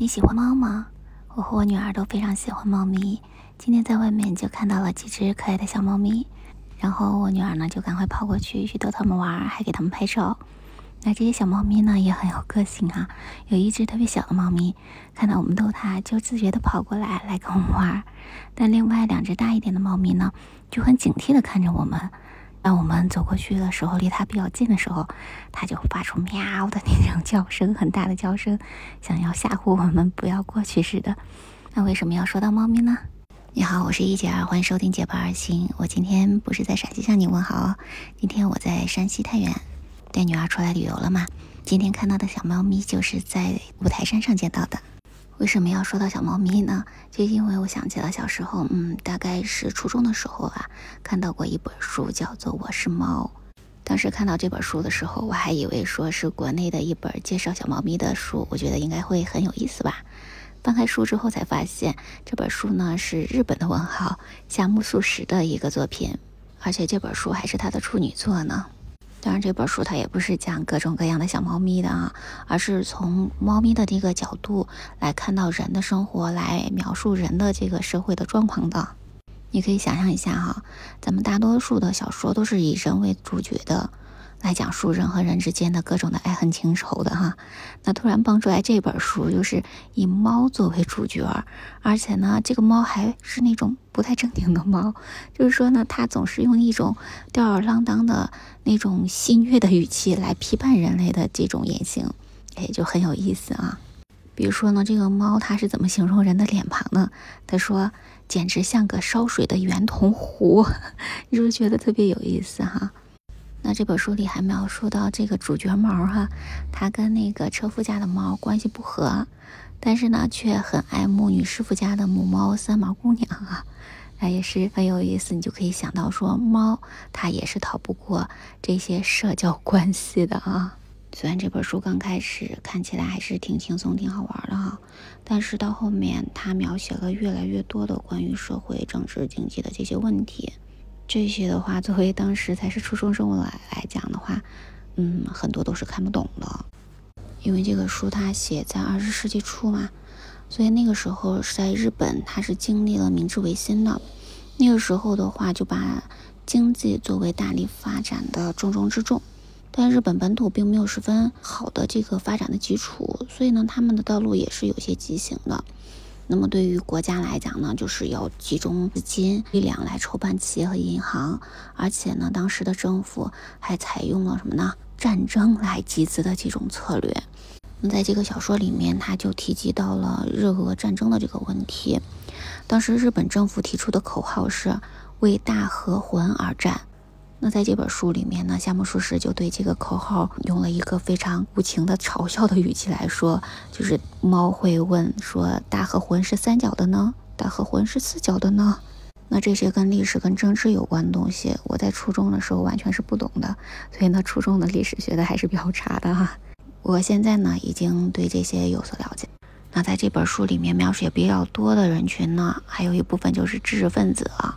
你喜欢猫吗？我和我女儿都非常喜欢猫咪。今天在外面就看到了几只可爱的小猫咪，然后我女儿呢就赶快跑过去去逗它们玩，还给它们拍照。那这些小猫咪呢也很有个性啊。有一只特别小的猫咪，看到我们逗它，就自觉的跑过来来跟我们玩。但另外两只大一点的猫咪呢，就很警惕的看着我们。当我们走过去的时候，离它比较近的时候，它就发出喵的那种叫声，很大的叫声，想要吓唬我们不要过去似的。那为什么要说到猫咪呢？你好，我是一姐儿，欢迎收听《结伴而行》。我今天不是在陕西向你问好，今天我在山西太原，带女儿出来旅游了嘛。今天看到的小猫咪就是在五台山上见到的。为什么要说到小猫咪呢？就因为我想起了小时候，嗯，大概是初中的时候啊，看到过一本书，叫做《我是猫》。当时看到这本书的时候，我还以为说是国内的一本介绍小猫咪的书，我觉得应该会很有意思吧。翻开书之后才发现，这本书呢是日本的文豪夏目漱石的一个作品，而且这本书还是他的处女作呢。当然，这本书它也不是讲各种各样的小猫咪的啊，而是从猫咪的这个角度来看到人的生活，来描述人的这个社会的状况的。你可以想象一下哈，咱们大多数的小说都是以人为主角的。来讲述人和人之间的各种的爱恨情仇的哈，那突然蹦出来这本书，就是以猫作为主角，而且呢，这个猫还是那种不太正经的猫，就是说呢，它总是用一种吊儿郎当的那种戏谑的语气来批判人类的这种言行，哎，就很有意思啊。比如说呢，这个猫它是怎么形容人的脸庞呢？它说，简直像个烧水的圆铜壶，你 是不是觉得特别有意思哈？那这本书里还描述到这个主角猫哈，它跟那个车夫家的猫关系不和，但是呢却很爱慕女师傅家的母猫三毛姑娘啊，那也是很有意思。你就可以想到说，猫它也是逃不过这些社交 关系的啊。虽然这本书刚开始看起来还是挺轻松、挺好玩的哈，但是到后面它描写了越来越多的关于社会、政治、经济的这些问题。这些的话，作为当时才是初中生来来讲的话，嗯，很多都是看不懂的，因为这个书它写在二十世纪初嘛，所以那个时候是在日本，它是经历了明治维新的，那个时候的话就把经济作为大力发展的重中之重，但日本本土并没有十分好的这个发展的基础，所以呢，他们的道路也是有些畸形的。那么对于国家来讲呢，就是要集中资金力量来筹办企业和银行，而且呢，当时的政府还采用了什么呢？战争来集资的这种策略。那在这个小说里面，他就提及到了日俄战争的这个问题。当时日本政府提出的口号是为大和魂而战。那在这本书里面呢，夏目漱石就对这个口号用了一个非常无情的嘲笑的语气来说，就是猫会问说：“大和魂是三角的呢？大和魂是四角的呢？”那这些跟历史跟政治有关的东西，我在初中的时候完全是不懂的，所以呢，初中的历史学的还是比较差的哈。我现在呢，已经对这些有所了解。那在这本书里面描写比较多的人群呢，还有一部分就是知识分子啊。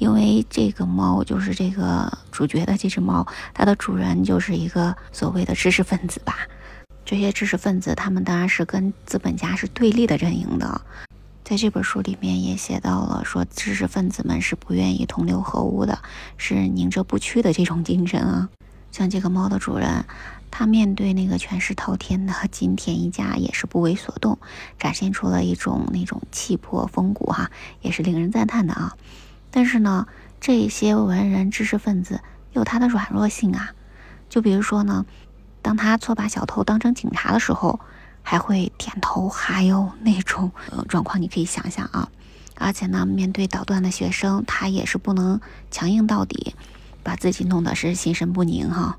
因为这个猫就是这个主角的这只猫，它的主人就是一个所谓的知识分子吧。这些知识分子，他们当然是跟资本家是对立的阵营的。在这本书里面也写到了，说知识分子们是不愿意同流合污的，是宁折不屈的这种精神啊。像这个猫的主人，他面对那个权势滔天的金田一家也是不为所动，展现出了一种那种气魄风骨哈，也是令人赞叹的啊。但是呢，这些文人知识分子有他的软弱性啊，就比如说呢，当他错把小偷当成警察的时候，还会点头哈腰那种呃状况，你可以想象啊。而且呢，面对捣乱的学生，他也是不能强硬到底，把自己弄得是心神不宁哈。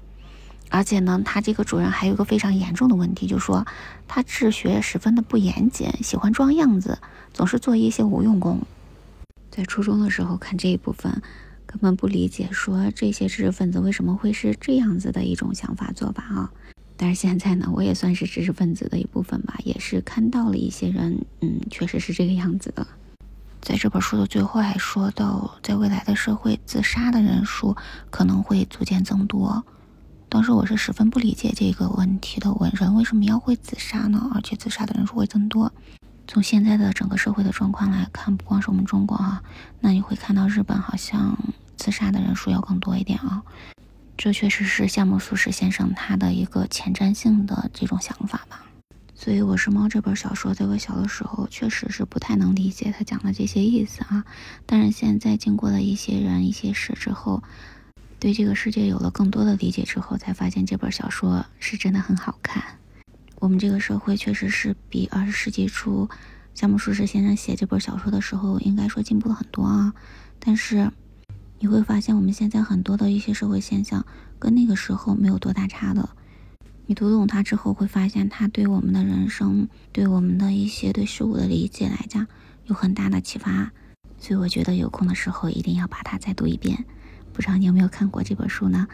而且呢，他这个主人还有一个非常严重的问题，就是说他治学十分的不严谨，喜欢装样子，总是做一些无用功。在初中的时候看这一部分，根本不理解，说这些知识分子为什么会是这样子的一种想法做法啊？但是现在呢，我也算是知识分子的一部分吧，也是看到了一些人，嗯，确实是这个样子的。在这本书的最后还说到，在未来的社会，自杀的人数可能会逐渐增多。当时我是十分不理解这个问题的，问人为什么要会自杀呢？而且自杀的人数会增多。从现在的整个社会的状况来看，不光是我们中国哈，那你会看到日本好像自杀的人数要更多一点啊。这确实是夏目漱石先生他的一个前瞻性的这种想法吧。所以，《我是猫》这本小说，在我小的时候确实是不太能理解他讲的这些意思啊。但是现在经过了一些人、一些事之后，对这个世界有了更多的理解之后，才发现这本小说是真的很好看。我们这个社会确实是比二十世纪初夏目漱石先生写这本小说的时候，应该说进步了很多啊。但是你会发现，我们现在很多的一些社会现象，跟那个时候没有多大差的。你读懂它之后，会发现它对我们的人生、对我们的一些对事物的理解来讲，有很大的启发。所以我觉得有空的时候一定要把它再读一遍。不知道你有没有看过这本书呢？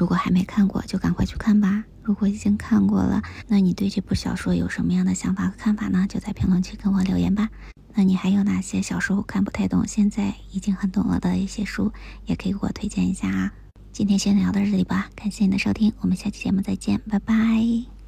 如果还没看过，就赶快去看吧。如果已经看过了，那你对这部小说有什么样的想法和看法呢？就在评论区跟我留言吧。那你还有哪些小时候看不太懂，现在已经很懂了的一些书，也可以给我推荐一下啊。今天先聊到这里吧，感谢你的收听，我们下期节目再见，拜拜。